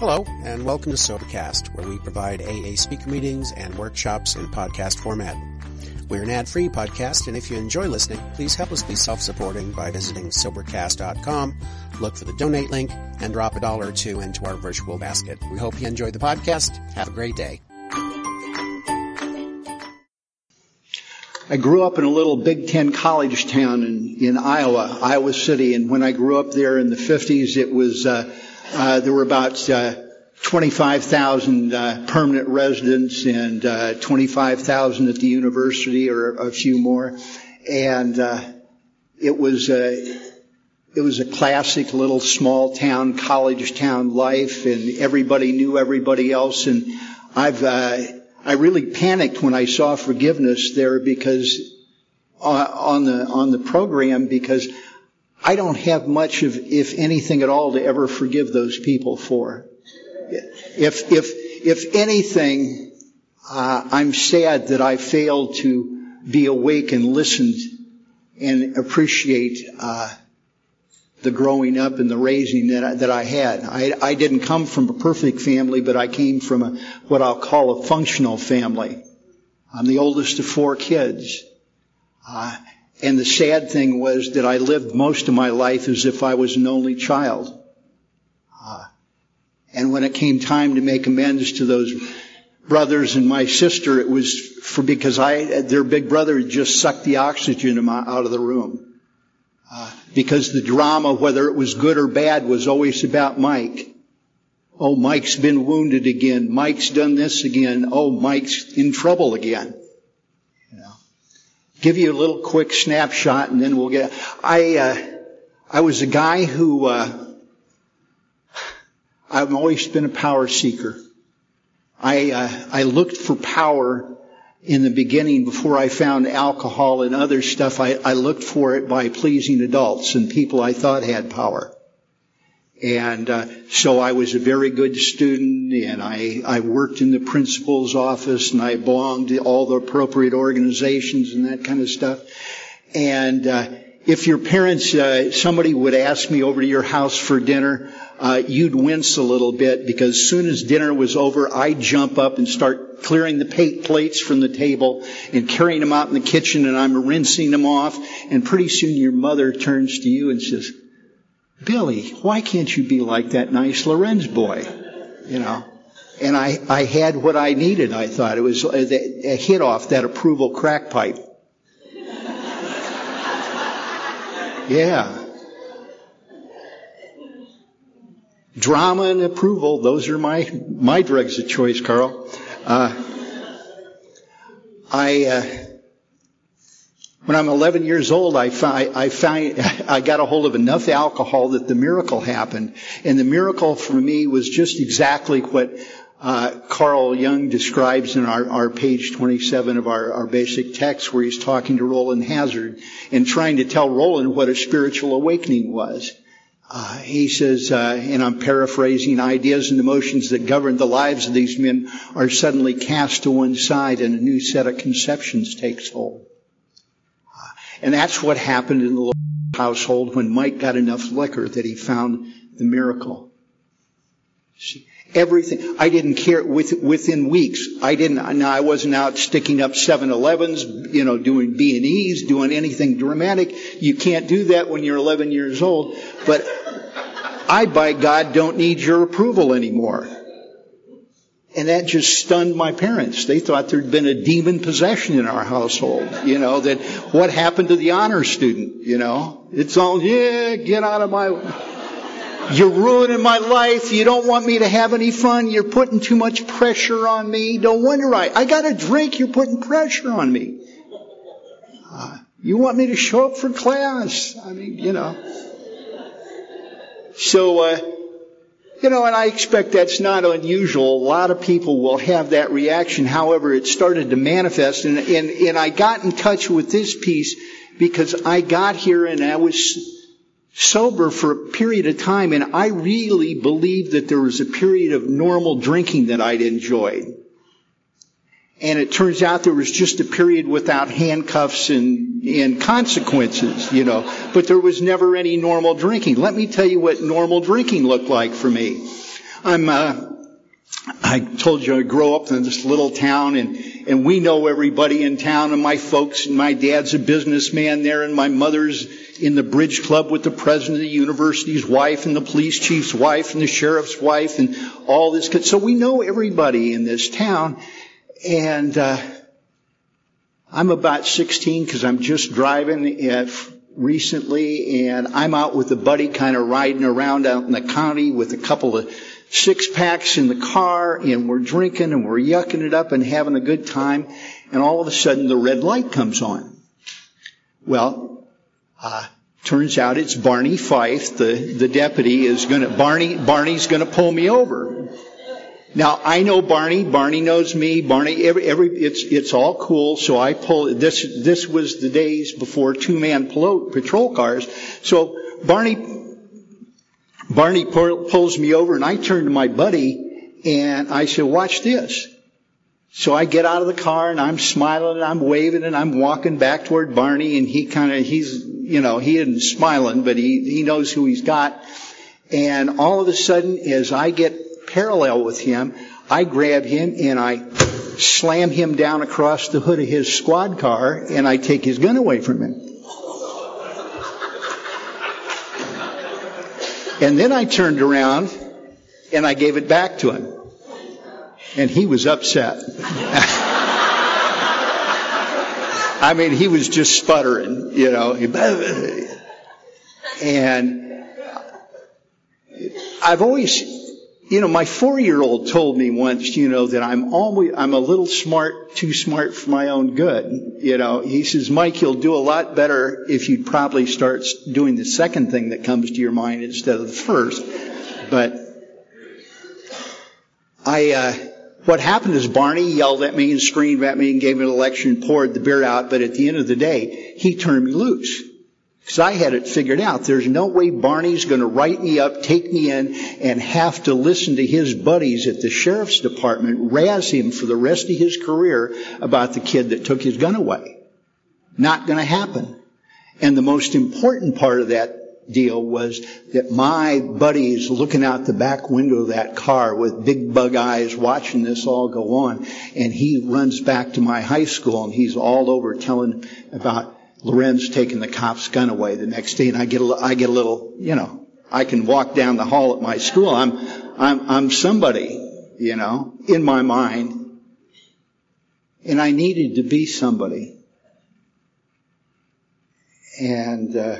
Hello, and welcome to Sobercast, where we provide AA speaker meetings and workshops in podcast format. We're an ad-free podcast, and if you enjoy listening, please help us be self-supporting by visiting Sobercast.com, look for the donate link, and drop a dollar or two into our virtual basket. We hope you enjoy the podcast. Have a great day. I grew up in a little Big Ten college town in, in Iowa, Iowa City, and when I grew up there in the 50s, it was uh, there were about uh, 25,000 uh, permanent residents and uh, 25,000 at the university, or a few more, and uh, it was a it was a classic little small town college town life, and everybody knew everybody else, and I've uh I really panicked when I saw forgiveness there because on the on the program because I don't have much of, if anything at all, to ever forgive those people for. If, if, if anything, uh, I'm sad that I failed to be awake and listen and appreciate uh, the growing up and the raising that I, that I had. I, I didn't come from a perfect family, but I came from a, what I'll call a functional family. I'm the oldest of four kids. Uh, and the sad thing was that I lived most of my life as if I was an only child. Uh, and when it came time to make amends to those brothers and my sister, it was for because I, their big brother just sucked the oxygen out of the room. Uh, because the drama, whether it was good or bad, was always about Mike. Oh, Mike's been wounded again. Mike's done this again. Oh, Mike's in trouble again give you a little quick snapshot and then we'll get, I, uh, I was a guy who, uh, I've always been a power seeker. I, uh, I looked for power in the beginning before I found alcohol and other stuff. I, I looked for it by pleasing adults and people I thought had power. And uh, so I was a very good student, and I, I worked in the principal's office, and I belonged to all the appropriate organizations and that kind of stuff. And uh, if your parents, uh, somebody would ask me over to your house for dinner, uh, you'd wince a little bit because as soon as dinner was over, I'd jump up and start clearing the plates from the table and carrying them out in the kitchen, and I'm rinsing them off. And pretty soon your mother turns to you and says, Billy, why can't you be like that nice Lorenz boy? You know. And I, I had what I needed, I thought. It was a, a hit off that approval crack pipe. Yeah. Drama and approval, those are my, my drugs of choice, Carl. Uh, I, uh, when I'm 11 years old, I I I got a hold of enough alcohol that the miracle happened. And the miracle for me was just exactly what uh, Carl Jung describes in our, our page 27 of our, our, basic text where he's talking to Rowland Hazard and trying to tell Rowland what a spiritual awakening was. Uh, he says, uh, and I'm paraphrasing, ideas and emotions that govern the lives of these men are suddenly cast to one side and a new set of conceptions takes hold. And that's what happened in the household when Mike got enough liquor that he found the miracle. See, everything, I didn't care with, within weeks. I didn't, now I wasn't out sticking up 7-Elevens, you know, doing B&Es, doing anything dramatic. You can't do that when you're 11 years old. But I, by God, don't need your approval anymore. And that just stunned my parents. They thought there'd been a demon possession in our household. You know, that what happened to the honor student? You know, it's all, yeah, get out of my, you're ruining my life. You don't want me to have any fun. You're putting too much pressure on me. No wonder I, I got a drink. You're putting pressure on me. Uh, you want me to show up for class. I mean, you know. So, uh, you know, and I expect that's not unusual. A lot of people will have that reaction. However, it started to manifest and, and, and I got in touch with this piece because I got here and I was sober for a period of time and I really believed that there was a period of normal drinking that I'd enjoyed. And it turns out there was just a period without handcuffs and, and consequences, you know. But there was never any normal drinking. Let me tell you what normal drinking looked like for me. I'm, uh, I told you I grew up in this little town and, and we know everybody in town and my folks and my dad's a businessman there and my mother's in the bridge club with the president of the university's wife and the police chief's wife and the sheriff's wife and all this. So we know everybody in this town and, uh, I'm about 16 because I'm just driving recently and I'm out with a buddy kind of riding around out in the county with a couple of six packs in the car and we're drinking and we're yucking it up and having a good time and all of a sudden the red light comes on. Well, uh, turns out it's Barney Fife, the, the deputy is gonna, Barney, Barney's gonna pull me over. Now I know Barney. Barney knows me. Barney, every, every, it's, it's all cool. So I pull, this, this was the days before two-man patrol cars. So Barney, Barney pulls me over and I turn to my buddy and I said, watch this. So I get out of the car and I'm smiling and I'm waving and I'm walking back toward Barney and he kind of, he's, you know, he isn't smiling, but he, he knows who he's got. And all of a sudden, as I get parallel with him, I grab him and I slam him down across the hood of his squad car and I take his gun away from him. And then I turned around and I gave it back to him. And he was upset. I mean, he was just sputtering, you know. And I've always, you know, my four-year-old told me once, you know, that I'm always, I'm a little smart, too smart for my own good. You know, he says, Mike, you'll do a lot better if you'd probably start doing the second thing that comes to your mind instead of the first. But I, uh, what happened is Barney yelled at me and screamed at me and gave me an lecture and poured the beer out, but at the end of the day, he turned me loose. Because I had it figured out. There's no way Barney's going to write me up, take me in, and have to listen to his buddies at the sheriff's department razz him for the rest of his career about the kid that took his gun away. Not going to happen. And the most important part of that deal was that my buddies looking out the back window of that car with big bug eyes watching this all go on. And he runs back to my high school and he's all over telling about Lorenz taking the cop's gun away the next day, and I get a, I get a little, you know, I can walk down the hall at my school. I'm, I'm, I'm somebody, you know, in my mind, and I needed to be somebody. And uh,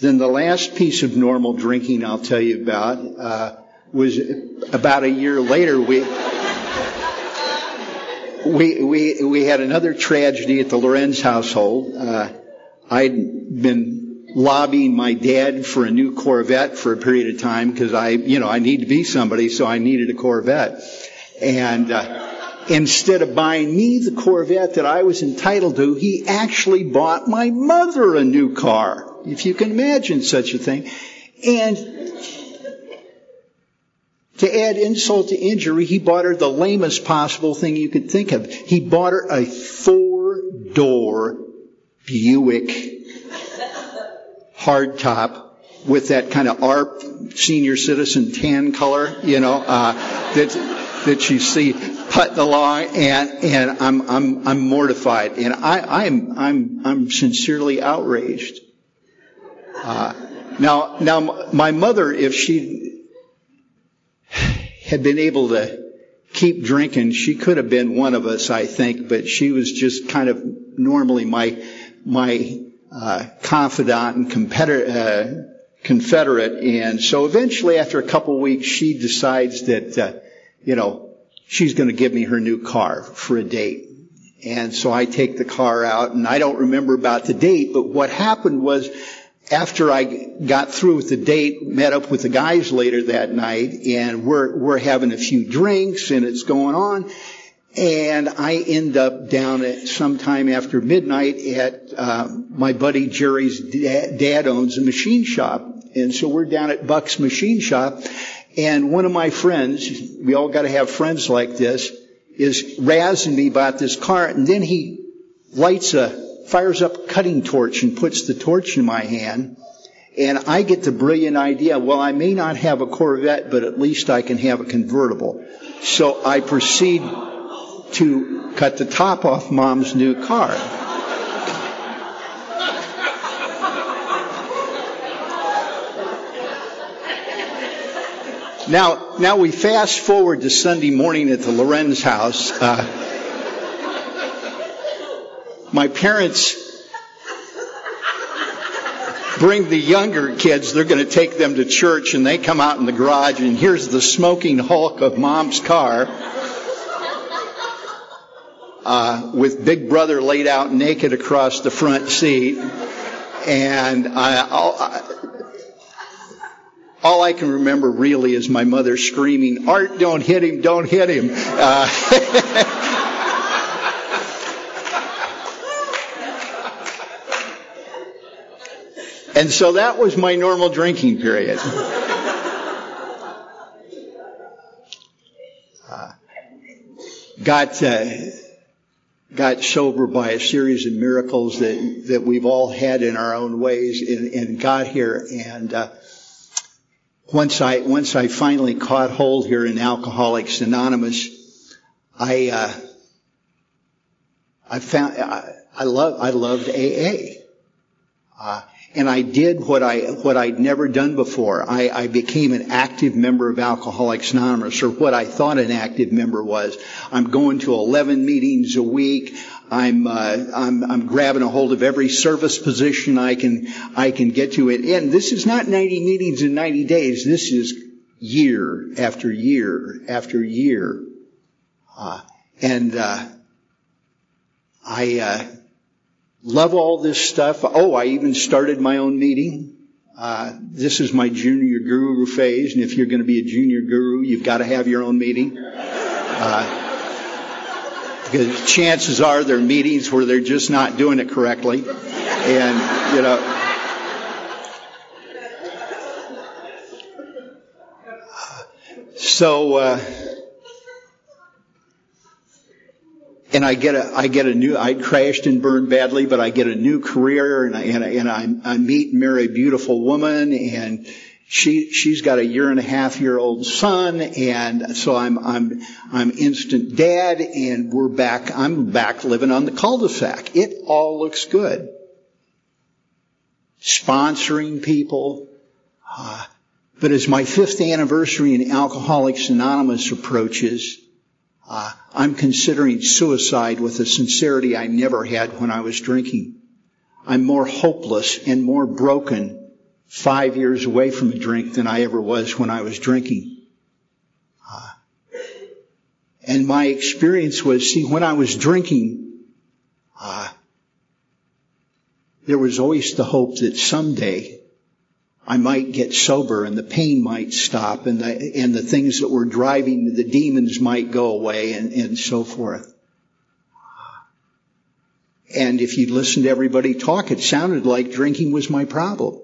then the last piece of normal drinking I'll tell you about uh, was about a year later. We we, we, we had another tragedy at the Lorenz household. Uh, I'd been lobbying my dad for a new Corvette for a period of time because I, you know, I need to be somebody, so I needed a Corvette. And uh, instead of buying me the Corvette that I was entitled to, he actually bought my mother a new car. If you can imagine such a thing. And to add insult to injury, he bought her the lamest possible thing you could think of. He bought her a four door Buick hardtop with that kind of ARP senior citizen tan color, you know, uh, that, that you see putting along and, and I'm, I'm, I'm mortified and I, I'm, I'm, I'm sincerely outraged. Uh, now, now my mother, if she had been able to keep drinking, she could have been one of us, I think, but she was just kind of normally my, my, uh, confidant and competitor, uh, confederate. And so eventually after a couple weeks, she decides that, uh, you know, she's going to give me her new car for a date. And so I take the car out and I don't remember about the date, but what happened was after I got through with the date, met up with the guys later that night, and we're we're having a few drinks, and it's going on, and I end up down at sometime after midnight at uh, my buddy Jerry's dad, dad owns a machine shop, and so we're down at Buck's machine shop, and one of my friends, we all got to have friends like this, is razzing me about this car, and then he lights a fires up cutting torch and puts the torch in my hand. And I get the brilliant idea, well, I may not have a Corvette, but at least I can have a convertible. So I proceed to cut the top off mom's new car. Now, now we fast forward to Sunday morning at the Lorenz house. Uh, my parents bring the younger kids, they're going to take them to church, and they come out in the garage, and here's the smoking hulk of mom's car. Uh, with Big Brother laid out naked across the front seat. And I, I, all I can remember really is my mother screaming, Art, don't hit him, don't hit him. Uh, And so that was my normal drinking period. Uh, got uh, got sober by a series of miracles that that we've all had in our own ways, and, and got here. And uh, once I once I finally caught hold here in Alcoholics Anonymous, I uh, I found I, I love I loved AA. And I did what I what I'd never done before. I, I, became an active member of Alcoholics Anonymous, or what I thought an active member was. I'm going to 11 meetings a week. I'm uh, I'm, I'm grabbing a hold of every service position I can I can get to it. And this is not 90 meetings in 90 days. This is year after year after year. Uh, and uh, I uh, love all this stuff. Oh, I even started my own meeting. Uh, this is my junior guru phase, and if you're going to be a junior guru, you've got to have your own meeting. Uh, because chances are there are meetings where they're just not doing it correctly, and you know. So. Uh, and I get a, I get a new, I crashed and burned badly, but I get a new career and I, and I, and I, I meet and marry a beautiful woman and she, she's got a year and a half year old son and so I'm, I'm, I'm instant dad and we're back, I'm back living on the cul-de-sac. It all looks good. Sponsoring people, uh, but as my fifth anniversary in Alcoholics Anonymous approaches, uh, I'm considering suicide with a sincerity I never had when I was drinking. I'm more hopeless and more broken five years away from a drink than I ever was when I was drinking. Uh, and my experience was, see, when I was drinking, uh, there was always the hope that someday I might get sober and the pain might stop and the, and the things that were driving the demons might go away and, and so forth. And if you'd listened to everybody talk, it sounded like drinking was my problem.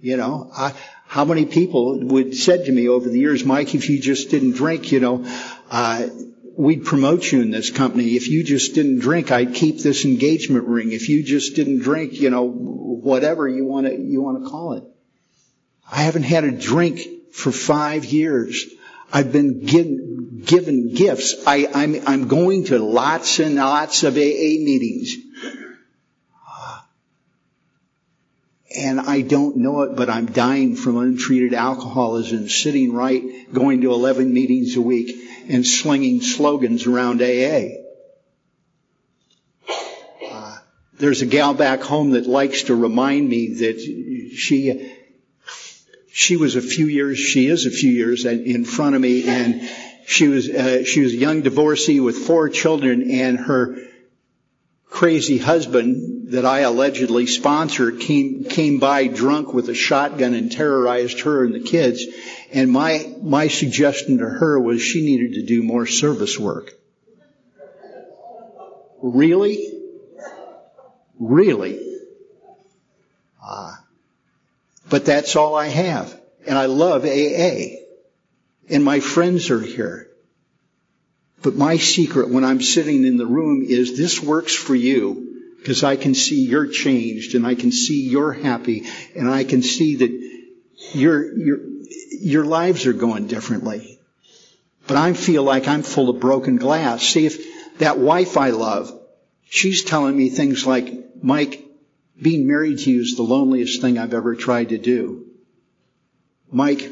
You know, I, how many people would said to me over the years, Mike, if you just didn't drink, you know, uh, we'd promote you in this company. If you just didn't drink, I'd keep this engagement ring. If you just didn't drink, you know, whatever you want to you want to call it. I haven't had a drink for five years. I've been given, given gifts. I, I'm, I'm going to lots and lots of AA meetings. And I don't know it, but I'm dying from untreated alcoholism, sitting right, going to 11 meetings a week and slinging slogans around AA. Uh, there's a gal back home that likes to remind me that she she was a few years, she is a few years in front of me, and she was uh, she was a young divorcee with four children, and her crazy husband that I allegedly sponsored came came by drunk with a shotgun and terrorized her and the kids. And my my suggestion to her was she needed to do more service work. Really? Really? Ah. Uh, but that's all I have. And I love AA. And my friends are here. But my secret when I'm sitting in the room is this works for you. because I can see you're changed and I can see you're happy and I can see that your, your, your lives are going differently. But I feel like I'm full of broken glass. See if that wife I love, she's telling me things like, Mike, being married to you is the loneliest thing I've ever tried to do. Mike,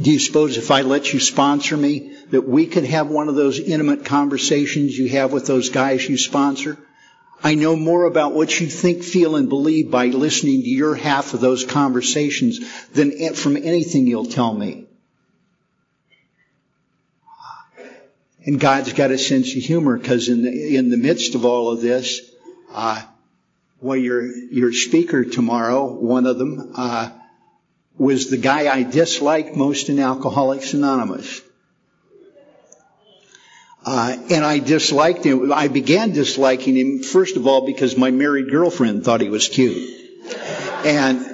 do you suppose if I let you sponsor me that we could have one of those intimate conversations you have with those guys you sponsor? I know more about what you think, feel, and believe by listening to your half of those conversations than from anything you'll tell me. And God's got a sense of humor because in the, in the midst of all of this, uh, well, your, your speaker tomorrow, one of them, uh, was the guy I disliked most in Alcoholics Anonymous. Uh, and I disliked him. I began disliking him, first of all, because my married girlfriend thought he was cute. And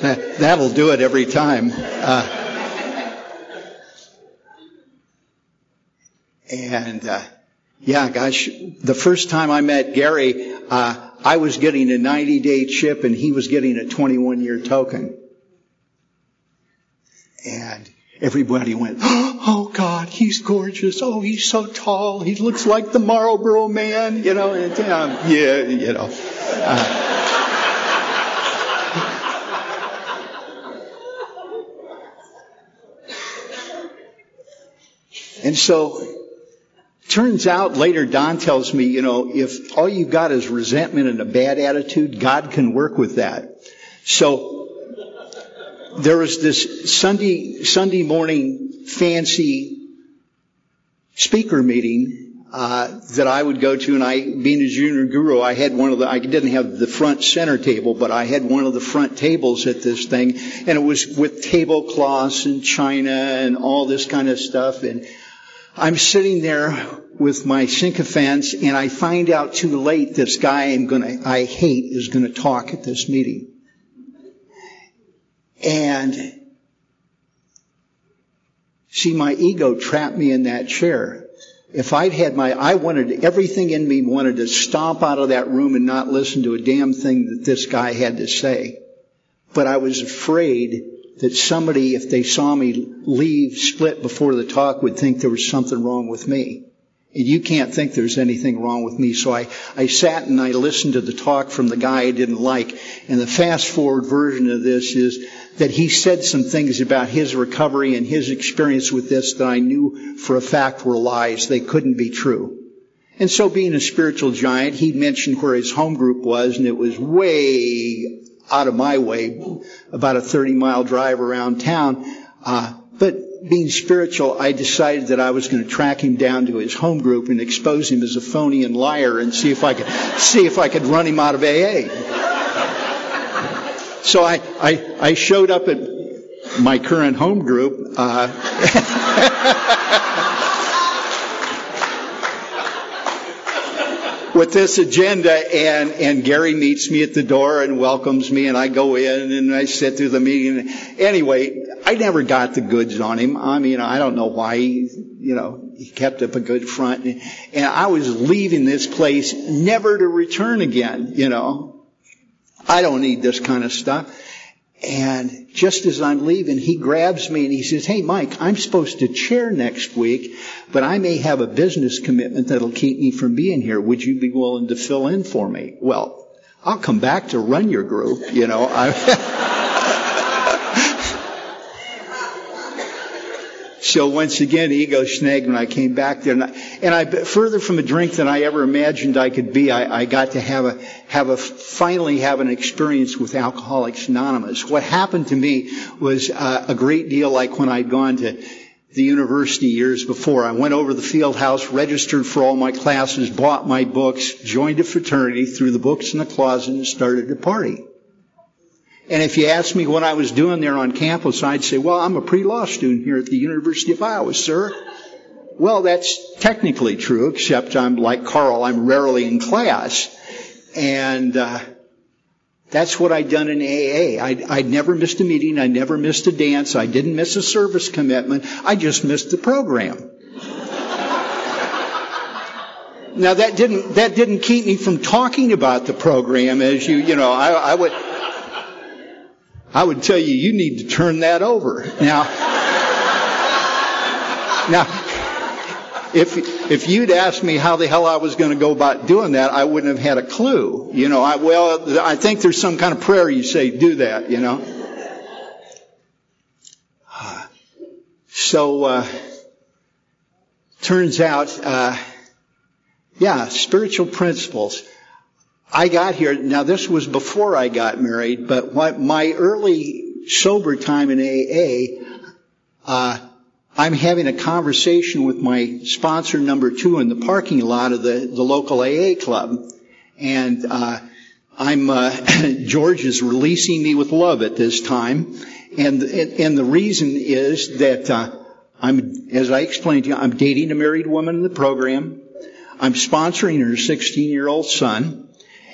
that, that'll do it every time. Uh, and uh, yeah, gosh, the first time I met Gary, uh, I was getting a 90 day chip and he was getting a 21 year token. And everybody went, Oh God, he's gorgeous. Oh, he's so tall. He looks like the Marlboro man, you know, and, um, yeah, you know. Uh, and so Turns out later Don tells me, you know, if all you've got is resentment and a bad attitude, God can work with that. So there was this Sunday Sunday morning fancy speaker meeting uh, that I would go to, and I, being a junior guru, I had one of the. I didn't have the front center table, but I had one of the front tables at this thing, and it was with tablecloths and china and all this kind of stuff, and I'm sitting there with my sycophants and I find out too late this guy I'm gonna, I hate is gonna talk at this meeting. And see, my ego trapped me in that chair. If I'd had my, I wanted, everything in me wanted to stomp out of that room and not listen to a damn thing that this guy had to say. But I was afraid that somebody, if they saw me leave split before the talk, would think there was something wrong with me. And you can't think there's anything wrong with me. So I, I sat and I listened to the talk from the guy I didn't like. And the fast forward version of this is that he said some things about his recovery and his experience with this that I knew for a fact were lies. They couldn't be true. And so being a spiritual giant, he mentioned where his home group was and it was way out of my way, about a 30 mile drive around town. Uh, but being spiritual, I decided that I was going to track him down to his home group and expose him as a phony and liar and see if I could, see if I could run him out of AA. So I, I, I showed up at my current home group, uh, with this agenda and, and Gary meets me at the door and welcomes me and I go in and I sit through the meeting. Anyway, I never got the goods on him. I mean, I don't know why he, you know, he kept up a good front and, and I was leaving this place never to return again, you know. I don't need this kind of stuff. And just as I'm leaving, he grabs me and he says, Hey, Mike, I'm supposed to chair next week, but I may have a business commitment that'll keep me from being here. Would you be willing to fill in for me? Well, I'll come back to run your group, you know. So once again, ego snagged when I came back there, and I, and I further from a drink than I ever imagined I could be. I, I got to have a have a finally have an experience with Alcoholics Anonymous. What happened to me was uh, a great deal like when I'd gone to the university years before. I went over the field house, registered for all my classes, bought my books, joined a fraternity, threw the books in the closet, and started a party. And if you asked me what I was doing there on campus, I'd say, well, I'm a pre-law student here at the University of Iowa, sir. Well, that's technically true, except I'm like Carl, I'm rarely in class. And, uh, That's what I'd done in AA. I'd, I'd never missed a meeting. I never missed a dance. I didn't miss a service commitment. I just missed the program. now that didn't, that didn't keep me from talking about the program as you, you know, I, I would, I would tell you, you need to turn that over. Now, now, if if you'd asked me how the hell I was going to go about doing that, I wouldn't have had a clue. You know, I well, I think there's some kind of prayer you say do that. You know. So uh, turns out, uh, yeah, spiritual principles. I got here. Now this was before I got married, but what my early sober time in AA. Uh, I'm having a conversation with my sponsor number two in the parking lot of the, the local AA club. And, uh, I'm, uh, George is releasing me with love at this time. And, and the reason is that, uh, I'm, as I explained to you, I'm dating a married woman in the program. I'm sponsoring her 16 year old son.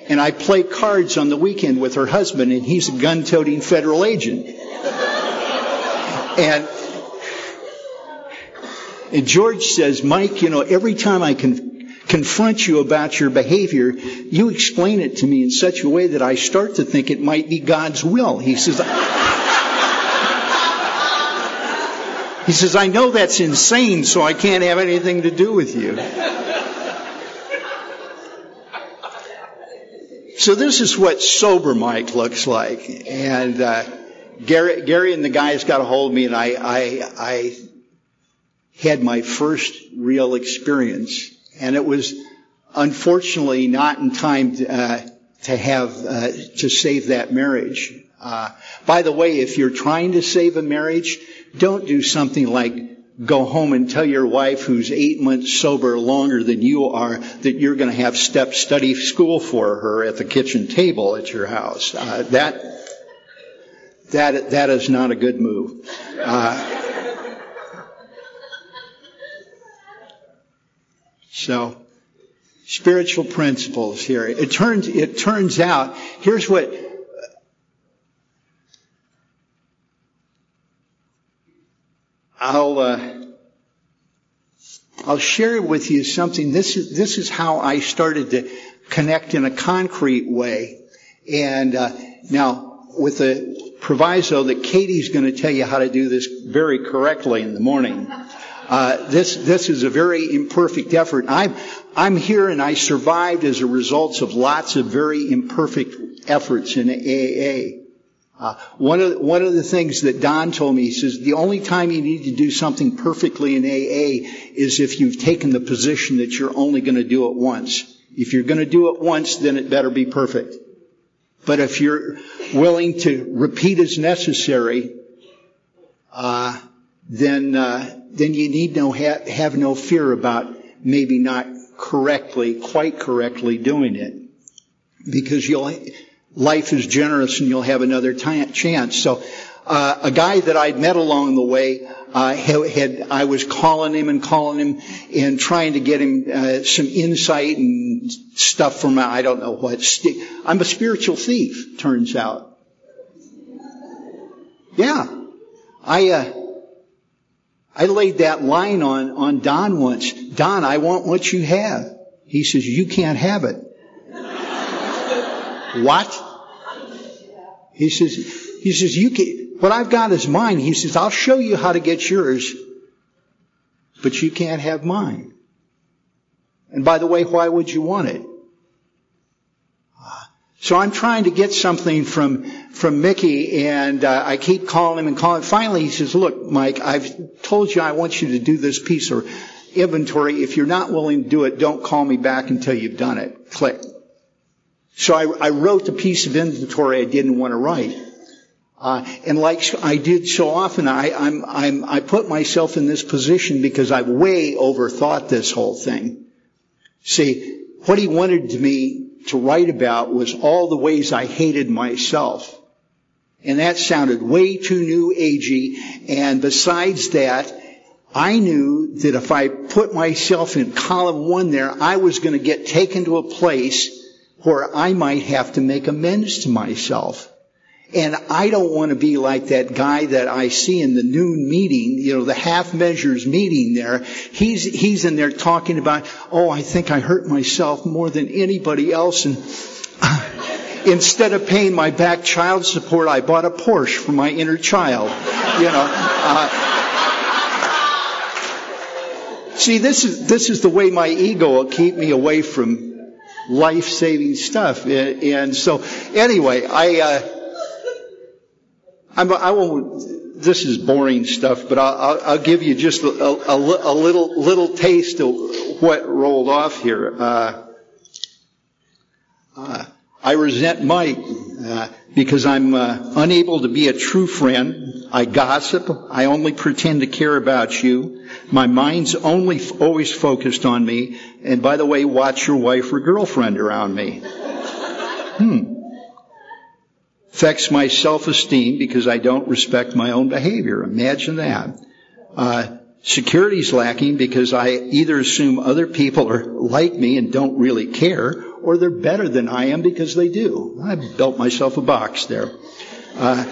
And I play cards on the weekend with her husband and he's a gun toting federal agent. and, and George says, Mike, you know, every time I can confront you about your behavior, you explain it to me in such a way that I start to think it might be God's will. He says, he says, I know that's insane, so I can't have anything to do with you. So this is what sober Mike looks like. And, uh, Gary, Gary and the guys got a hold of me and I, I, I had my first real experience. And it was unfortunately not in time to, uh, to have, uh, to save that marriage. Uh, by the way, if you're trying to save a marriage, don't do something like go home and tell your wife who's eight months sober longer than you are that you're going to have step study school for her at the kitchen table at your house. Uh, that, that, that is not a good move. Uh, So, spiritual principles here. It turns, it turns out, here's what, I'll, uh, I'll share with you something. This is, this is how I started to connect in a concrete way. And, uh, now, with the proviso that Katie's going to tell you how to do this very correctly in the morning. Uh, this this is a very imperfect effort. I'm I'm here and I survived as a result of lots of very imperfect efforts in AA. Uh, one of one of the things that Don told me, he says the only time you need to do something perfectly in AA is if you've taken the position that you're only going to do it once. If you're going to do it once, then it better be perfect. But if you're willing to repeat as necessary, uh, then uh, then you need no ha- have no fear about maybe not correctly, quite correctly doing it, because you'll life is generous and you'll have another t- chance. So. Uh, a guy that I'd met along the way uh, had, I was calling him and calling him and trying to get him uh, some insight and stuff from I don't know what. I'm a spiritual thief, turns out. Yeah, I uh, I laid that line on, on Don once. Don, I want what you have. He says, you can't have it. what? He says, he says, you can, what I've got is mine. He says, I'll show you how to get yours, but you can't have mine. And by the way, why would you want it? So I'm trying to get something from from Mickey, and uh, I keep calling him and calling. Finally, he says, "Look, Mike, I've told you I want you to do this piece of inventory. If you're not willing to do it, don't call me back until you've done it." Click. So I, I wrote the piece of inventory I didn't want to write. Uh, and like I did so often, I, I'm, I'm, I put myself in this position because I've way overthought this whole thing. See, what he wanted me to write about was all the ways I hated myself. And that sounded way too new agey. And besides that, I knew that if I put myself in column one there, I was going to get taken to a place where I might have to make amends to myself. And I don't want to be like that guy that I see in the noon meeting, you know, the half measures meeting there. He's, he's in there talking about, oh, I think I hurt myself more than anybody else. And instead of paying my back child support, I bought a Porsche for my inner child. You know. Uh, see, this is this is the way my ego will keep me away from life-saving stuff. And, so, anyway, I. Uh, I'm, I won't. This is boring stuff, but I'll, I'll, I'll give you just a, a, a, little little taste of what rolled off here. Uh, uh, I resent Mike uh, because I'm uh, unable to be a true friend. I gossip. I only pretend to care about you. My mind's only f- always focused on me. And by the way, watch your wife or girlfriend around me. Hmm. Affects my self-esteem because I don't respect my own behavior. Imagine that. Uh, security's lacking because I either assume other people are like me and don't really care, or they're better than I am because they do. I built myself a box there. Uh,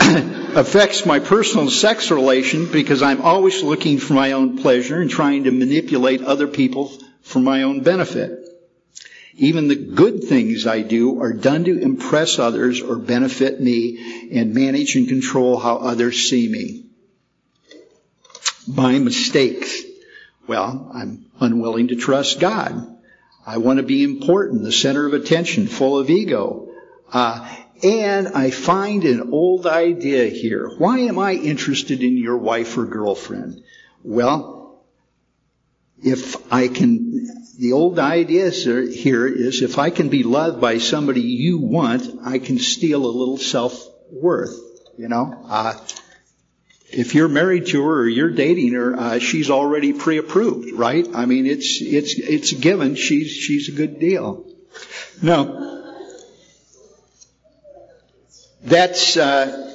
affects my personal sex relation because I'm always looking for my own pleasure and trying to manipulate other people for my own benefit. Even the good things I do are done to impress others or benefit me and manage and control how others see me. My mistakes. Well, I'm unwilling to trust God. I want to be important, the center of attention, full of ego. Uh, and I find an old idea here. Why am I interested in your wife or girlfriend? Well, if I can, the old idea here is if I can be loved by somebody you want, I can steal a little self-worth, you know? Uh, if you're married to her or you're dating her, uh, she's already pre-approved, right? I mean, it's it's it's a given. She's she's a good deal. No, that's uh,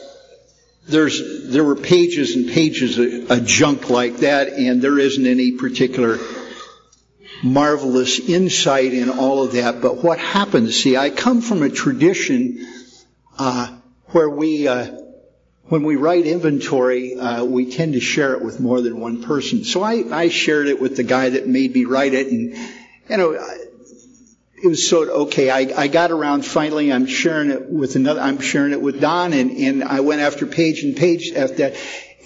there's there were pages and pages of, of junk like that, and there isn't any particular marvelous insight in all of that. But what happens? See, I come from a tradition uh, where we uh, when we write inventory, uh, we tend to share it with more than one person. So I, I shared it with the guy that made me write it, and you know, it was so okay. I, I got around finally. I'm sharing it with another. I'm sharing it with Don, and and I went after page and page after that,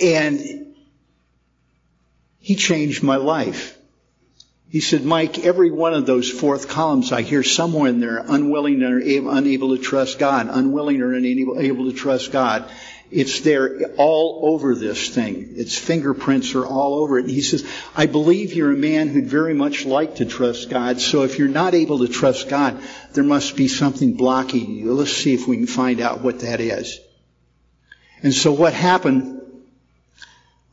and he changed my life. He said, Mike, every one of those fourth columns, I hear in there, unwilling or unable to trust God, unwilling or unable to trust God. It's there all over this thing. Its fingerprints are all over it. And he says, I believe you're a man who'd very much like to trust God. So if you're not able to trust God, there must be something blocking you. Let's see if we can find out what that is. And so what happened,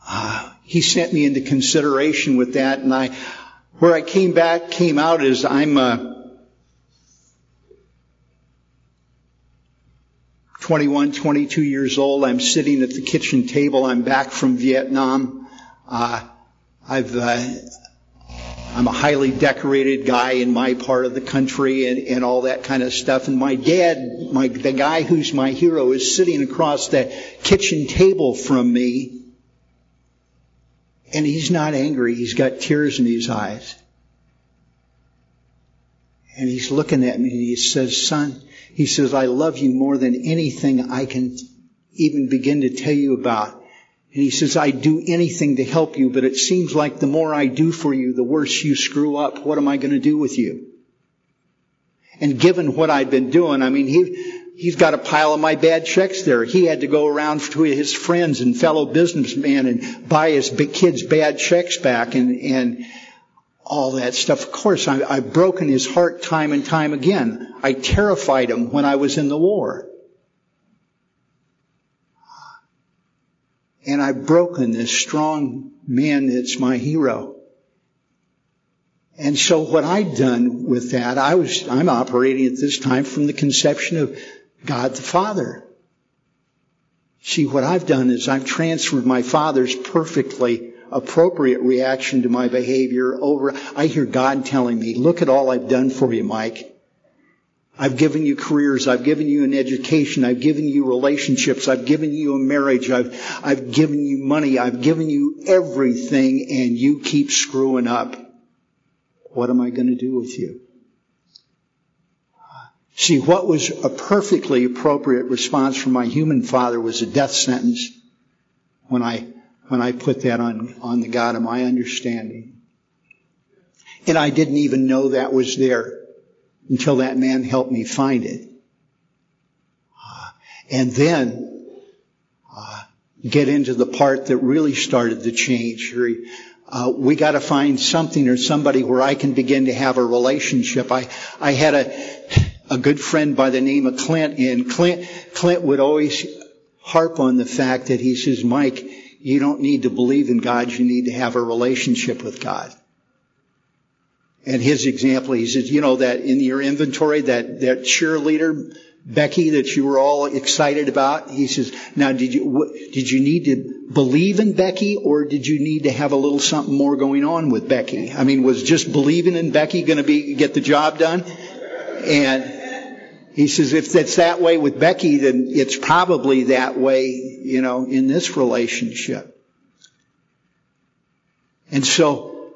uh, he sent me into consideration with that and I, where I came back, came out is I'm, uh, 21, 22 years old. I'm sitting at the kitchen table. I'm back from Vietnam. Uh, I've, uh, I'm a highly decorated guy in my part of the country and, and all that kind of stuff. And my dad, my, the guy who's my hero, is sitting across the kitchen table from me. And he's not angry. He's got tears in his eyes. And he's looking at me and he says, son, he says, I love you more than anything I can even begin to tell you about. And he says, "I'd do anything to help you, but it seems like the more I do for you, the worse you screw up. What am I going to do with you? And given what I'd been doing, I mean, he, he's got a pile of my bad checks there. He had to go around to his friends and fellow businessmen and buy his kids bad checks back and, and, all that stuff. Of course, I, I've broken his heart time and time again. I terrified him when I was in the war. And I've broken this strong man that's my hero. And so what I'd done with that, I was, I'm operating at this time from the conception of God the Father. See, what I've done is I've transferred my Father's perfectly appropriate reaction to my behavior over, I hear God telling me, look at all I've done for you, Mike. I've given you careers. I've given you an education. I've given you relationships. I've given you a marriage. I've, I've given you money. I've given you everything and you keep screwing up. What am I going to do with you? See, what was a perfectly appropriate response from my human father was a death sentence when I, when I put that on, on the God of my understanding. And I didn't even know that was there until that man helped me find it. Uh, and then uh, get into the part that really started the change. Uh, we got to find something or somebody where I can begin to have a relationship. I I had a a good friend by the name of Clint, and Clint Clint would always harp on the fact that he says, Mike, you don't need to believe in God, you need to have a relationship with God. And his example, he says, you know, that in your inventory, that, that cheerleader, Becky, that you were all excited about, he says, now did you, did you need to believe in Becky or did you need to have a little something more going on with Becky? I mean, was just believing in Becky going to be, get the job done? And he says, if it's that way with Becky, then it's probably that way, you know, in this relationship. And so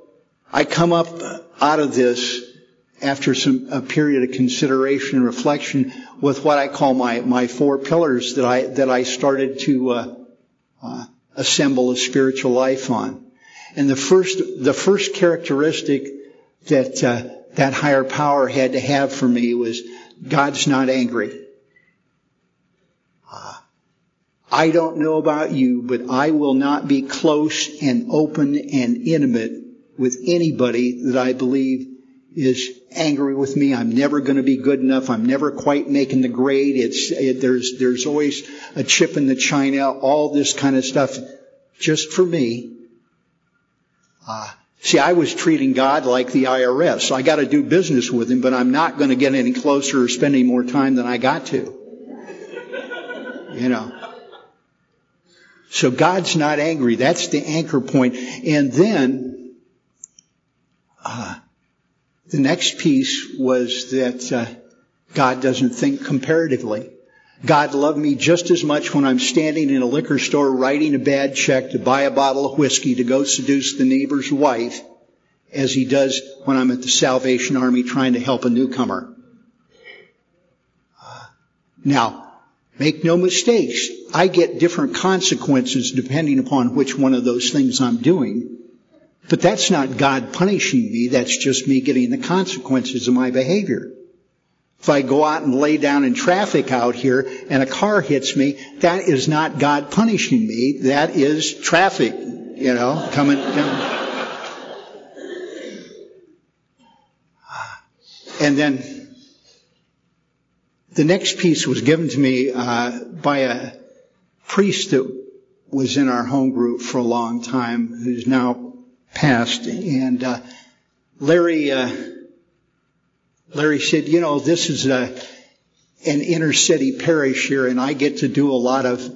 I come up out of this after some a period of consideration and reflection with what I call my my four pillars that I that I started to uh, uh, assemble a spiritual life on. And the first the first characteristic that uh, that higher power had to have for me was God's not angry. Uh, I don't know about you, but I will not be close and open and intimate with anybody that I believe is angry with me. I'm never going to be good enough. I'm never quite making the grade. It's it, there's there's always a chip in the china. All this kind of stuff, just for me. Uh, see, I was treating God like the IRS. I got to do business with Him, but I'm not going to get any closer or spend any more time than I got to. You know. So God's not angry. That's the anchor point. And then uh, the next piece was that uh, God doesn't think comparatively. God loved me just as much when I'm standing in a liquor store writing a bad check to buy a bottle of whiskey to go seduce the neighbor's wife as he does when I'm at the Salvation Army trying to help a newcomer. Now, make no mistakes. I get different consequences depending upon which one of those things I'm doing. But that's not God punishing me. That's just me getting the consequences of my behavior. If I go out and lay down in traffic out here and a car hits me, that is not God punishing me. That is traffic, you know, coming. And then the next piece was given to me uh, by a priest that was in our home group for a long time, who's now passed, and uh, Larry uh, Larry said, "You know, this is a, an inner city parish here, and I get to do a lot of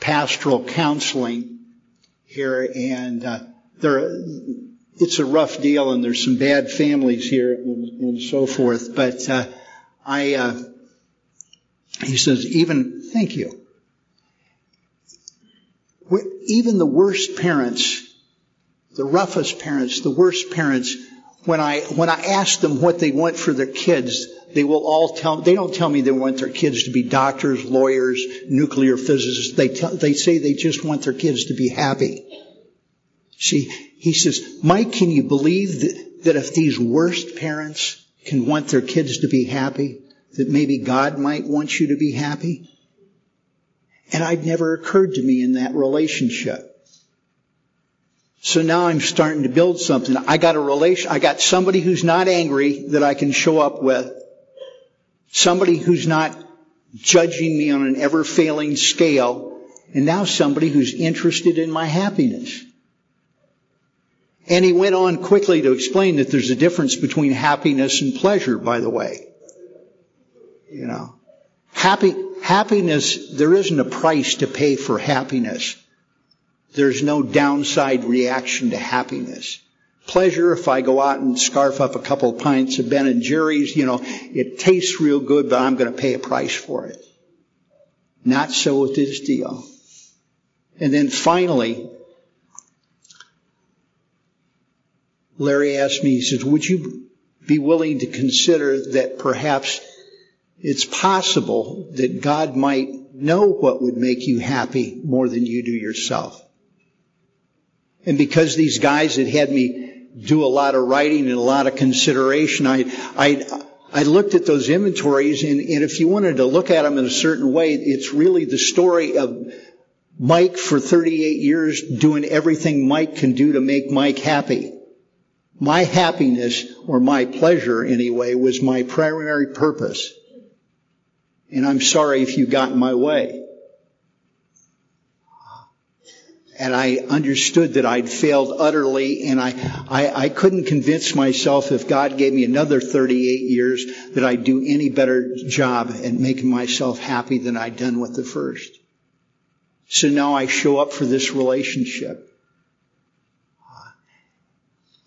pastoral counseling here, and uh, there." It's a rough deal, and there's some bad families here, and, and so forth. But uh, I, uh, he says, even thank you. Even the worst parents the roughest parents, the worst parents, when I, when I ask them what they want for their kids, they will all tell, they don't tell me they want their kids to be doctors, lawyers, nuclear physicists. They tell, they say they just want their kids to be happy. See, he says, Mike, can you believe that, that if these worst parents can want their kids to be happy, that maybe God might want you to be happy? And it never occurred to me in that relationship. So now I'm starting to build something. I got a relation, I got somebody who's not angry that I can show up with. Somebody who's not judging me on an ever failing scale. And now somebody who's interested in my happiness. And he went on quickly to explain that there's a difference between happiness and pleasure, by the way. You know, happy, happiness, there isn't a price to pay for happiness. There's no downside reaction to happiness. pleasure if I go out and scarf up a couple pints of Ben and Jerry's. You know, it tastes real good, but I'm going to pay a price for it. Not so with this deal. And then finally, Larry asked me, he says, would you be willing to consider that perhaps it's possible that God might know what would make you happy more than you do yourself? And because these guys had had me do a lot of writing and a lot of consideration, I, I, I looked at those inventories and, and if you wanted to look at them in a certain way, it's really the story of Mike for 38 years doing everything Mike can do to make Mike happy. My happiness, or my pleasure anyway, was my primary purpose. And I'm sorry if you got in my way. And I understood that I'd failed utterly, and I, I, I couldn't convince myself if God gave me another 38 years that I'd do any better job at making myself happy than I'd done with the first. So now I show up for this relationship.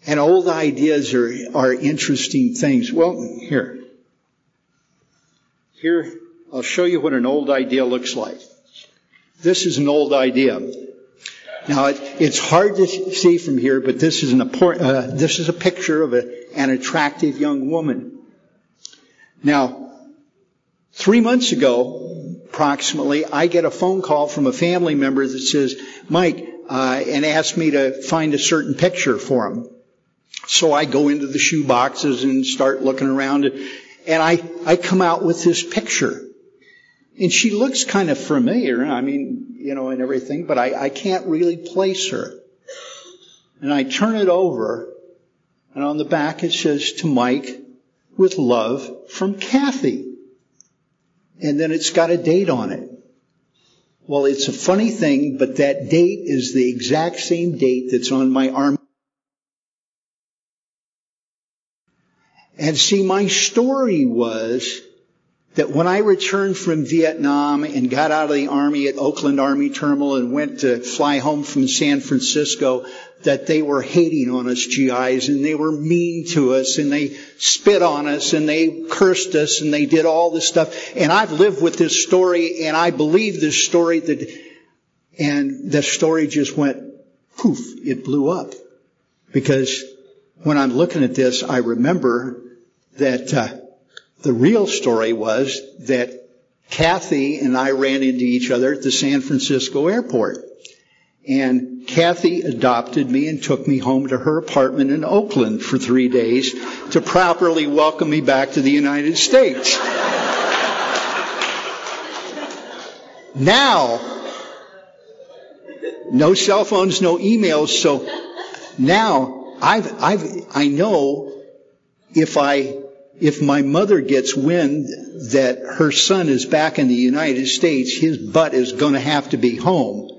And old ideas are, are interesting things. Well, here. Here, I'll show you what an old idea looks like. This is an old idea. Now, it, it's hard to see from here, but this is, an, uh, this is a picture of a, an attractive young woman. Now, three months ago, approximately, I get a phone call from a family member that says, Mike, uh, and asked me to find a certain picture for him. So I go into the shoe boxes and start looking around and I, I come out with this picture. And she looks kind of familiar, I mean, you know, and everything, but I, I can't really place her. And I turn it over and on the back it says to Mike with love from Kathy. And then it's got a date on it. Well, it's a funny thing, but that date is the exact same date that's on my arm. And see, my story was that when I returned from Vietnam and got out of the Army at Oakland Army Terminal and went to fly home from San Francisco, that they were hating on us GIs and they were mean to us and they spit on us and they cursed us and they did all this stuff. And I've lived with this story and I believe this story that, and the story just went poof, it blew up. Because when I'm looking at this, I remember that uh, the real story was that Kathy and I ran into each other at the San Francisco airport. And Kathy adopted me and took me home to her apartment in Oakland for three days to properly welcome me back to the United States. now, no cell phones, no emails, so now I've, I've, I know if I if my mother gets wind that her son is back in the United States, his butt is going to have to be home.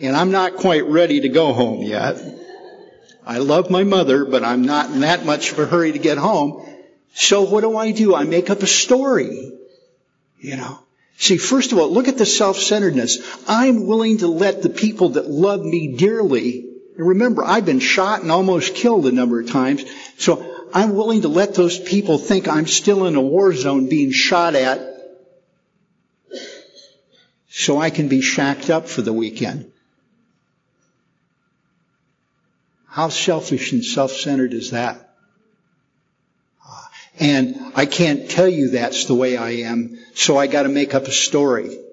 And I'm not quite ready to go home yet. I love my mother, but I'm not in that much of a hurry to get home. So what do I do? I make up a story. You know. See, first of all, look at the self-centeredness. I'm willing to let the people that love me dearly, and remember, I've been shot and almost killed a number of times, so I'm willing to let those people think I'm still in a war zone being shot at so I can be shacked up for the weekend. How selfish and self-centered is that? And I can't tell you that's the way I am, so I gotta make up a story.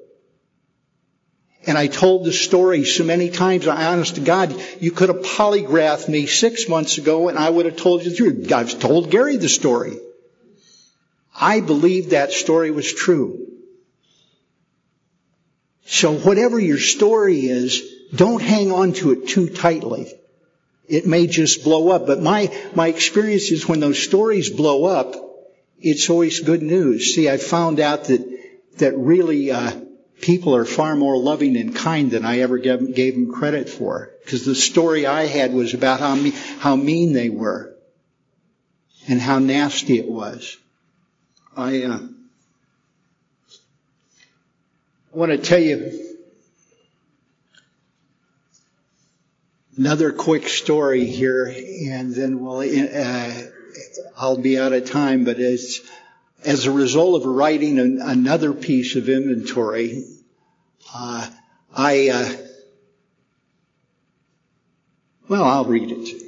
And I told the story so many times, I honest to God, you could have polygraphed me six months ago and I would have told you the truth. I've told Gary the story. I believe that story was true. So whatever your story is, don't hang on to it too tightly. It may just blow up. But my, my experience is when those stories blow up, it's always good news. See, I found out that, that really, uh, people are far more loving and kind than I ever gave, gave them credit for. Because the story I had was about how, me, how mean they were and how nasty it was. I uh, want to tell you another quick story here, and then we'll, uh, I'll be out of time, but as, as a result of writing an, another piece of inventory, uh, I, uh, well, I'll read it.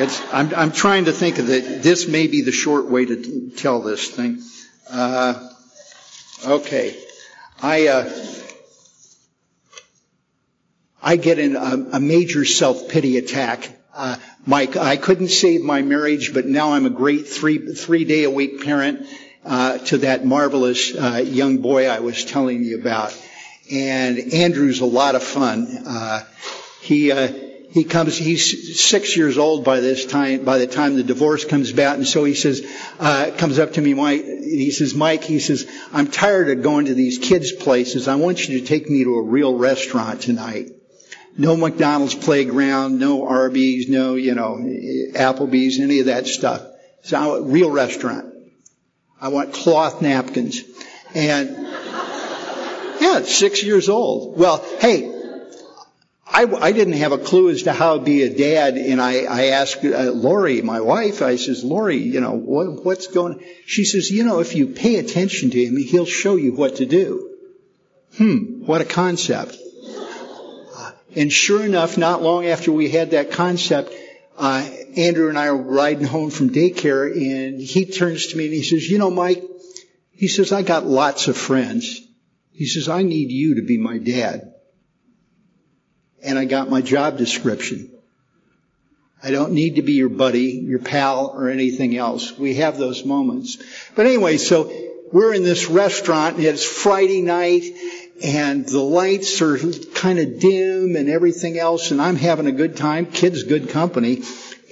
It's, I'm, I'm trying to think of it. This may be the short way to t- tell this thing. Uh, okay. I, uh, I get in a, a major self-pity attack. Mike, I couldn't save my marriage, but now I'm a great three, three day a week parent, uh, to that marvelous, uh, young boy I was telling you about. And Andrew's a lot of fun. Uh, he, uh, he comes, he's six years old by this time, by the time the divorce comes about, and so he says, uh, comes up to me, Mike, he says, Mike, he says, I'm tired of going to these kids' places. I want you to take me to a real restaurant tonight. No McDonald's playground, no Arby's, no, you know, Applebee's, any of that stuff. So, a real restaurant. I want cloth napkins. And, yeah, six years old. Well, hey, I, I, didn't have a clue as to how to be a dad, and I, I asked uh, Lori, my wife, I says, Lori, you know, what, what's going She says, you know, if you pay attention to him, he'll show you what to do. Hmm, what a concept. And sure enough, not long after we had that concept, uh, Andrew and I were riding home from daycare, and he turns to me and he says, you know, Mike, he says, I got lots of friends. He says, I need you to be my dad and I got my job description. I don't need to be your buddy, your pal, or anything else. We have those moments. But anyway, so we're in this restaurant and it's Friday night and the lights are kind of dim and everything else and I'm having a good time. Kids good company.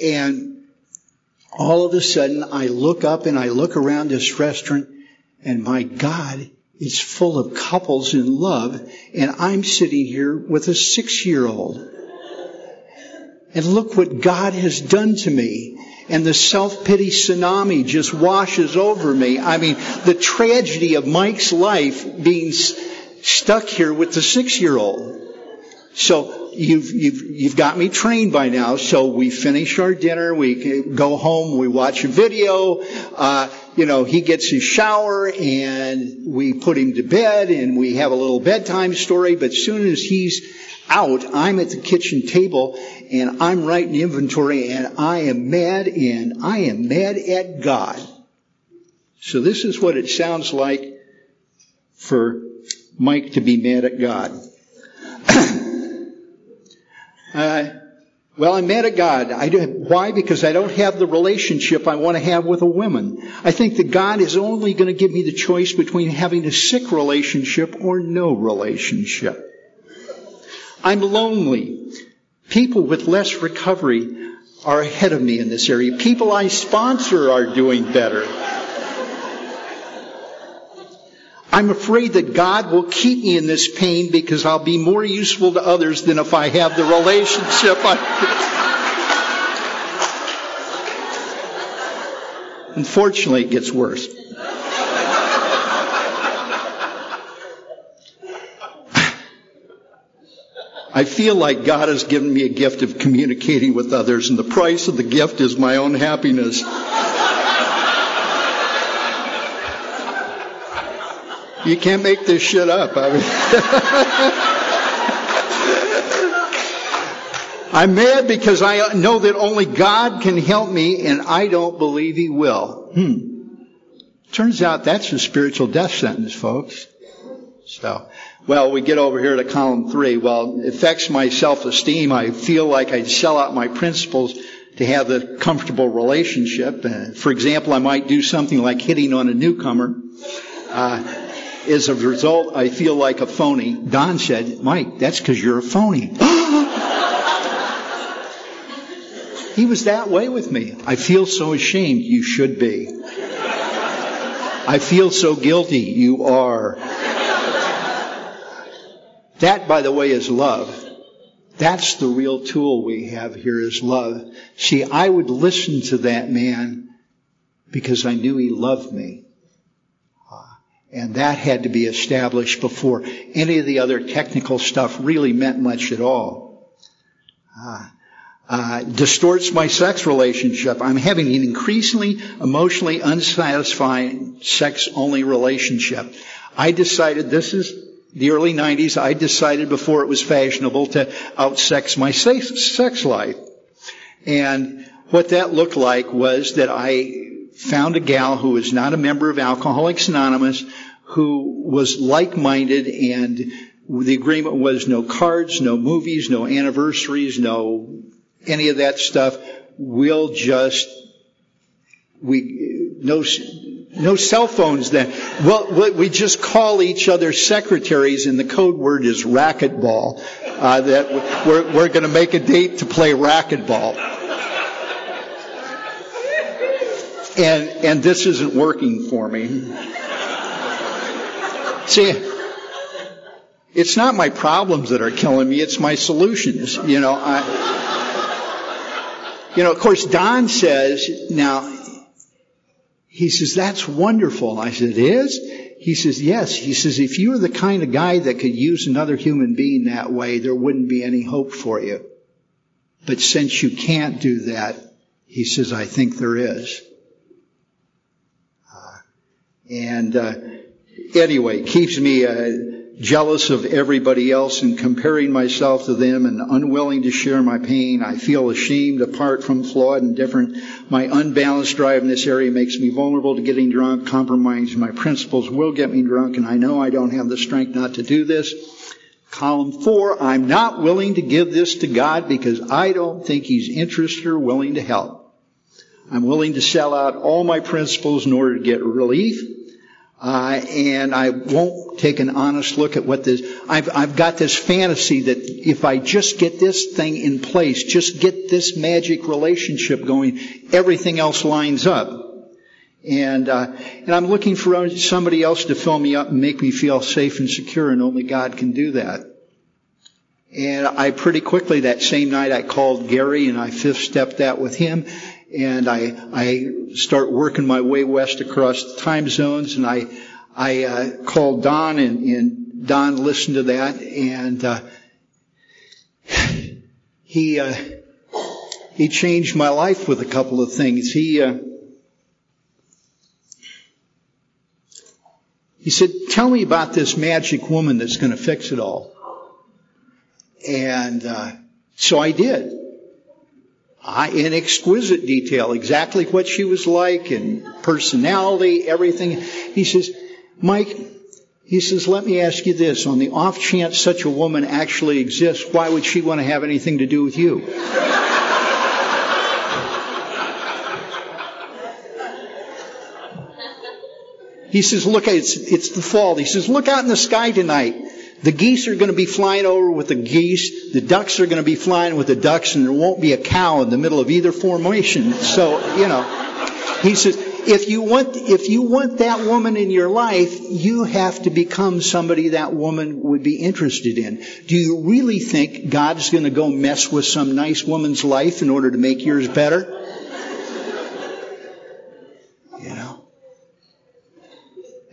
And all of a sudden I look up and I look around this restaurant and my God, it's full of couples in love, and I'm sitting here with a six year old. And look what God has done to me. And the self-pity tsunami just washes over me. I mean, the tragedy of Mike's life being stuck here with the six-year-old. So you've, you've, you've got me trained by now. So we finish our dinner, we go home, we watch a video, uh, you know, he gets his shower and we put him to bed and we have a little bedtime story. But soon as he's out, I'm at the kitchen table and I'm writing inventory and I am mad and I am mad at God. So this is what it sounds like for Mike to be mad at God. uh, well, I'm mad at God. I do, why? Because I don't have the relationship I want to have with a woman. I think that God is only going to give me the choice between having a sick relationship or no relationship. I'm lonely. People with less recovery are ahead of me in this area. People I sponsor are doing better. I'm afraid that God will keep me in this pain because I'll be more useful to others than if I have the relationship. Unfortunately, it gets worse. I feel like God has given me a gift of communicating with others, and the price of the gift is my own happiness. You can't make this shit up. I mean, I'm mad because I know that only God can help me and I don't believe He will. Hmm. Turns out that's a spiritual death sentence, folks. So, well, we get over here to column three. Well, it affects my self-esteem. I feel like I'd sell out my principles to have a comfortable relationship. For example, I might do something like hitting on a newcomer. Uh, as a result, I feel like a phony. Don said, Mike, that's because you're a phony. he was that way with me. I feel so ashamed. You should be. I feel so guilty. You are. That, by the way, is love. That's the real tool we have here is love. See, I would listen to that man because I knew he loved me. And that had to be established before any of the other technical stuff really meant much at all. Uh, uh, distorts my sex relationship. I'm having an increasingly emotionally unsatisfying sex only relationship. I decided this is the early 90s. I decided before it was fashionable to outsex my sex life. And what that looked like was that I found a gal who was not a member of Alcoholics Anonymous, who was like-minded and the agreement was no cards, no movies, no anniversaries, no any of that stuff. We'll just we no no cell phones then. Well, we just call each other secretaries, and the code word is racquetball. Uh, that we're we're going to make a date to play racquetball. And and this isn't working for me. See, it's not my problems that are killing me; it's my solutions. You know, I. You know, of course, Don says, now, he says, that's wonderful. I said, it is? He says, yes. He says, if you were the kind of guy that could use another human being that way, there wouldn't be any hope for you. But since you can't do that, he says, I think there is. And uh, anyway, keeps me uh, jealous of everybody else and comparing myself to them and unwilling to share my pain. I feel ashamed apart from flawed and different. My unbalanced drive in this area makes me vulnerable to getting drunk, compromising my principles will get me drunk, and I know I don't have the strength not to do this. Column four, I'm not willing to give this to God because I don't think He's interested or willing to help. I'm willing to sell out all my principles in order to get relief. Uh, and I won't take an honest look at what this. I've, I've got this fantasy that if I just get this thing in place, just get this magic relationship going, everything else lines up. And uh, and I'm looking for somebody else to fill me up and make me feel safe and secure, and only God can do that. And I pretty quickly that same night I called Gary and I fifth stepped that with him and I, I start working my way west across time zones, and I, I uh, called Don, and, and Don listened to that, and uh, he uh, he changed my life with a couple of things. He uh, he said, "Tell me about this magic woman that's going to fix it all." And uh, so I did in exquisite detail exactly what she was like and personality, everything. He says, Mike, he says, let me ask you this. On the off chance such a woman actually exists, why would she want to have anything to do with you? he says, look, it's, it's the fall. He says, look out in the sky tonight. The geese are going to be flying over with the geese. The ducks are going to be flying with the ducks, and there won't be a cow in the middle of either formation. So, you know, he says, if you want, if you want that woman in your life, you have to become somebody that woman would be interested in. Do you really think God's going to go mess with some nice woman's life in order to make yours better?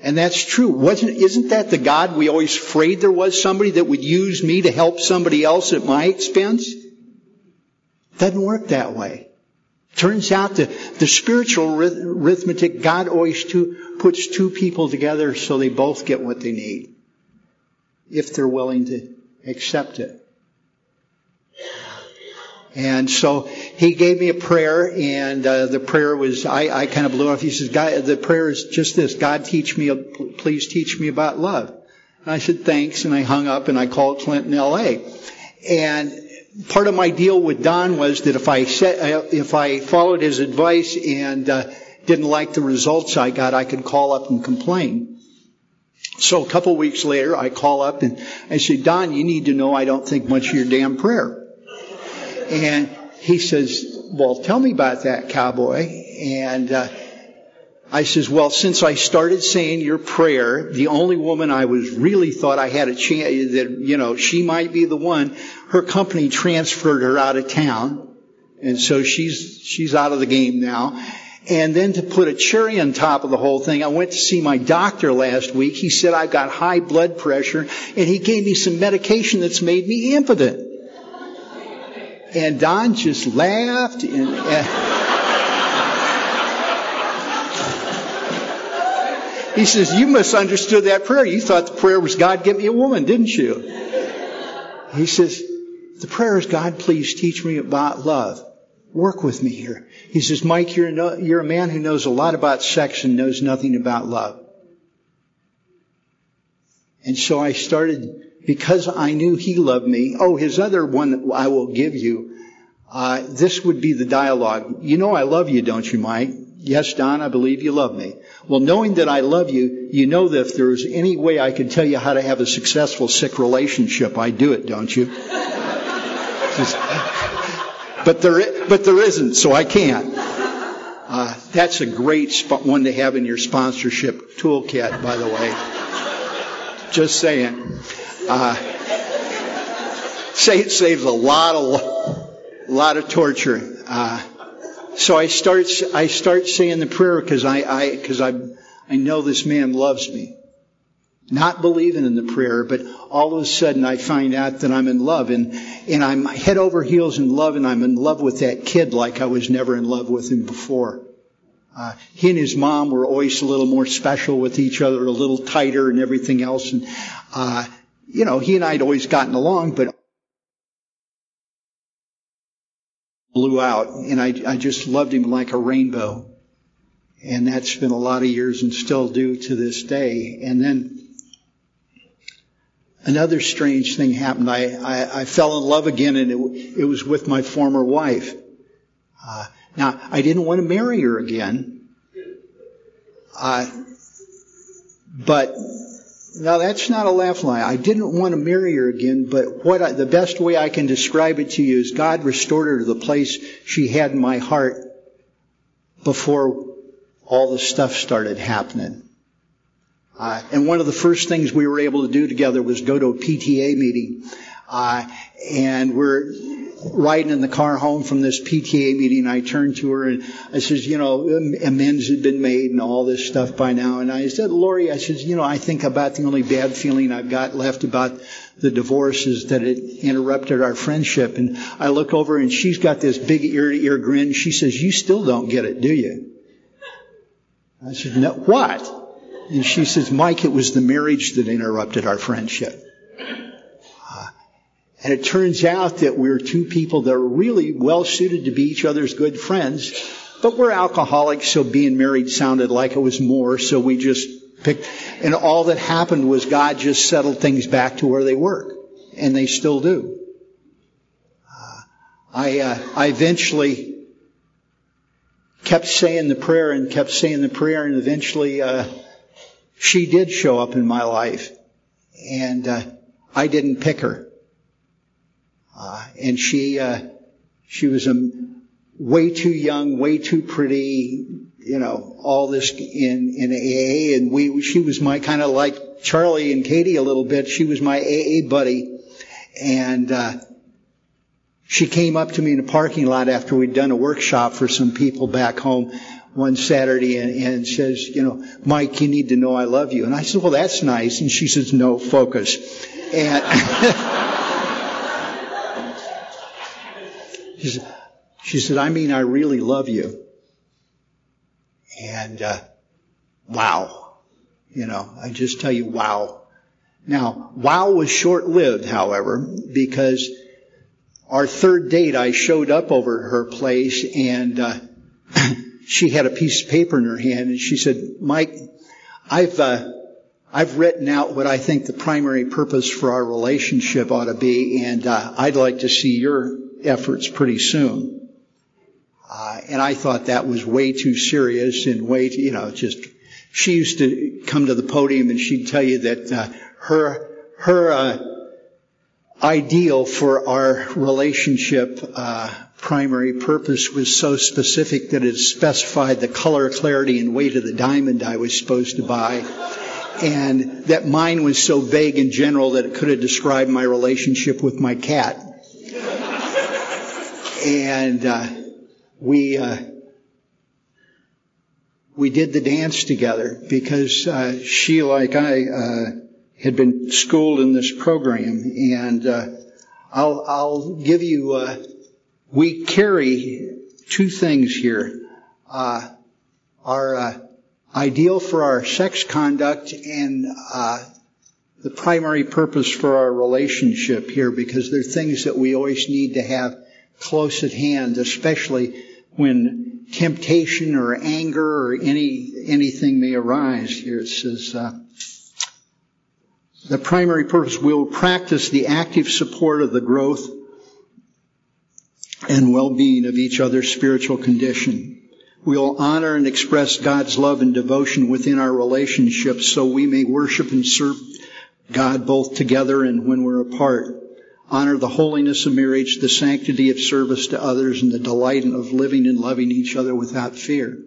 And that's true. Wasn't, isn't that the God we always afraid there was somebody that would use me to help somebody else at my expense? Doesn't work that way. Turns out that the spiritual arithmetic, God always two, puts two people together so they both get what they need. If they're willing to accept it. And so he gave me a prayer, and uh, the prayer was I, I kind of blew off. He says, "God, the prayer is just this: God, teach me, please teach me about love." And I said, "Thanks," and I hung up and I called Clinton, L.A. And part of my deal with Don was that if I set, uh, if I followed his advice and uh, didn't like the results I got, I could call up and complain. So a couple weeks later, I call up and I say, Don, you need to know I don't think much of your damn prayer. And he says, well, tell me about that cowboy. And uh, I says, well, since I started saying your prayer, the only woman I was really thought I had a chance that, you know, she might be the one, her company transferred her out of town. And so she's, she's out of the game now. And then to put a cherry on top of the whole thing, I went to see my doctor last week. He said I've got high blood pressure and he gave me some medication that's made me impotent. And Don just laughed and, and he says, you misunderstood that prayer. You thought the prayer was God, get me a woman, didn't you? He says, the prayer is God, please teach me about love. Work with me here. He says, Mike, you're, no, you're a man who knows a lot about sex and knows nothing about love. And so I started, because I knew he loved me. Oh, his other one I will give you. Uh, this would be the dialogue. You know I love you, don't you, Mike? Yes, Don, I believe you love me. Well, knowing that I love you, you know that if there's any way I could tell you how to have a successful sick relationship, I do it, don't you? but there, but there isn't, so I can't. Uh, that's a great one to have in your sponsorship toolkit, by the way. Just saying. Uh, say it saves a lot of, lot of torture. Uh, so I start, I start saying the prayer because I, I, because I, I know this man loves me. Not believing in the prayer, but all of a sudden I find out that I'm in love and, and I'm head over heels in love and I'm in love with that kid like I was never in love with him before. Uh, he and his mom were always a little more special with each other, a little tighter and everything else. And, uh, you know, he and I had always gotten along, but blew out and I, I just loved him like a rainbow. And that's been a lot of years and still do to this day. And then another strange thing happened. I, I, I fell in love again and it, it was with my former wife. Uh, now, I didn't want to marry her again. Uh, but now that's not a laugh line. I didn't want to marry her again, but what I, the best way I can describe it to you is God restored her to the place she had in my heart before all the stuff started happening. Uh, and one of the first things we were able to do together was go to a PTA meeting. Uh, and we're riding in the car home from this PTA meeting, I turned to her and I says, you know, amends had been made and all this stuff by now. And I said, Lori, I says, you know, I think about the only bad feeling I've got left about the divorce is that it interrupted our friendship. And I look over and she's got this big ear to ear grin. She says, you still don't get it, do you? I said, no, what? And she says, Mike, it was the marriage that interrupted our friendship. And it turns out that we're two people that are really well suited to be each other's good friends, but we're alcoholics, so being married sounded like it was more, so we just picked, and all that happened was God just settled things back to where they were, and they still do. Uh, I, uh, I eventually kept saying the prayer and kept saying the prayer, and eventually, uh, she did show up in my life, and uh, I didn't pick her. Uh, and she, uh, she was way too young, way too pretty, you know, all this in, in AA. And we, she was my kind of like Charlie and Katie a little bit. She was my AA buddy. And, uh, she came up to me in the parking lot after we'd done a workshop for some people back home one Saturday and, and, says, you know, Mike, you need to know I love you. And I said, well, that's nice. And she says, no, focus. And She said, I mean, I really love you. And, uh, wow. You know, I just tell you, wow. Now, wow was short lived, however, because our third date, I showed up over her place and, uh, she had a piece of paper in her hand and she said, Mike, I've, uh, I've written out what I think the primary purpose for our relationship ought to be, and uh, I'd like to see your efforts pretty soon. Uh, and I thought that was way too serious and way too, you know, just, she used to come to the podium and she'd tell you that uh, her, her uh, ideal for our relationship uh, primary purpose was so specific that it specified the color, clarity, and weight of the diamond I was supposed to buy. And that mine was so vague and general that it could have described my relationship with my cat and uh, we uh, we did the dance together because uh, she, like I, uh, had been schooled in this program, and uh, I'll I'll give you uh, we carry two things here. Uh, our ideal for our sex conduct and uh, the primary purpose for our relationship here because they're things that we always need to have close at hand, especially when temptation or anger or any anything may arise. Here it says, uh, the primary purpose will practice the active support of the growth and well-being of each other's spiritual condition. We will honor and express God's love and devotion within our relationships so we may worship and serve God both together and when we're apart. Honor the holiness of marriage, the sanctity of service to others, and the delight of living and loving each other without fear.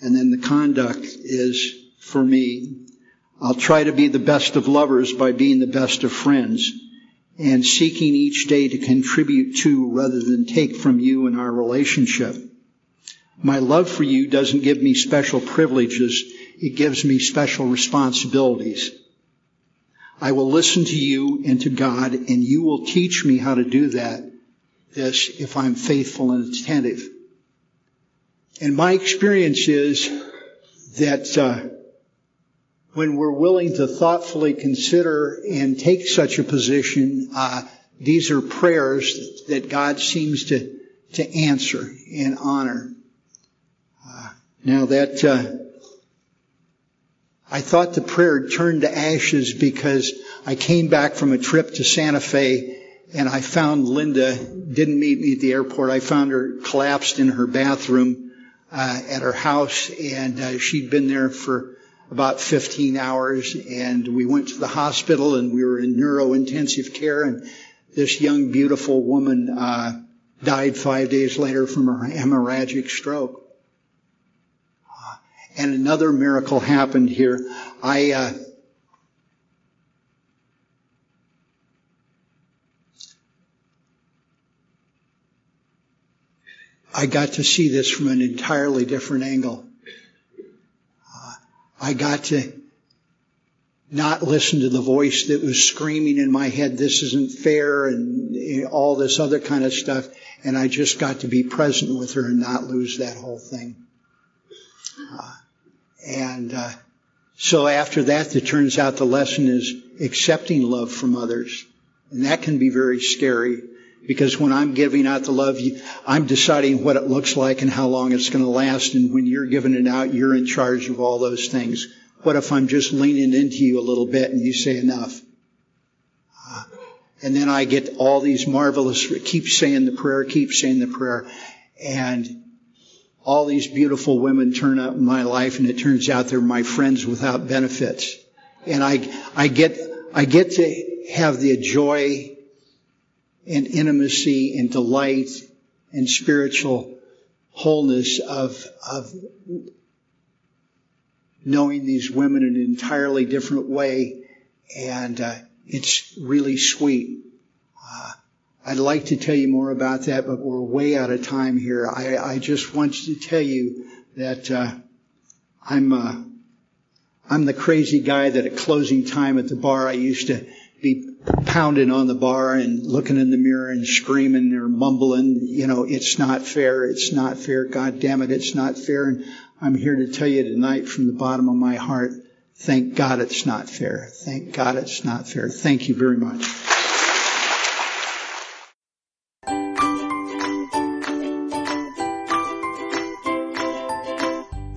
And then the conduct is, for me, I'll try to be the best of lovers by being the best of friends and seeking each day to contribute to rather than take from you in our relationship. My love for you doesn't give me special privileges. It gives me special responsibilities. I will listen to you and to God, and you will teach me how to do that, this, if I'm faithful and attentive. And my experience is that uh, when we're willing to thoughtfully consider and take such a position, uh, these are prayers that God seems to to answer and honor. Uh, now that uh, I thought the prayer turned to ashes because I came back from a trip to Santa Fe and I found Linda didn't meet me at the airport. I found her collapsed in her bathroom uh, at her house, and uh, she'd been there for about 15 hours. And we went to the hospital, and we were in neuro intensive care. And this young, beautiful woman uh, died five days later from a hemorrhagic stroke and another miracle happened here. I, uh, I got to see this from an entirely different angle. Uh, I got to not listen to the voice that was screaming in my head, this isn't fair and you know, all this other kind of stuff. And I just got to be present with her and not lose that whole thing. Uh, and uh, so after that, it turns out the lesson is accepting love from others. And that can be very scary because when I'm giving out the love, I'm deciding what it looks like and how long it's going to last. And when you're giving it out, you're in charge of all those things. What if I'm just leaning into you a little bit and you say enough? Uh, and then I get all these marvelous, keep saying the prayer, keep saying the prayer. And all these beautiful women turn up in my life and it turns out they're my friends without benefits. And I, I get, I get to have the joy and intimacy and delight and spiritual wholeness of, of knowing these women in an entirely different way. And uh, it's really sweet. Uh, I'd like to tell you more about that, but we're way out of time here. I, I just want to tell you that uh, I'm uh, I'm the crazy guy that at closing time at the bar I used to be pounding on the bar and looking in the mirror and screaming or mumbling, you know, it's not fair, it's not fair, God damn it, it's not fair. And I'm here to tell you tonight from the bottom of my heart, thank God it's not fair. Thank God it's not fair. Thank you very much.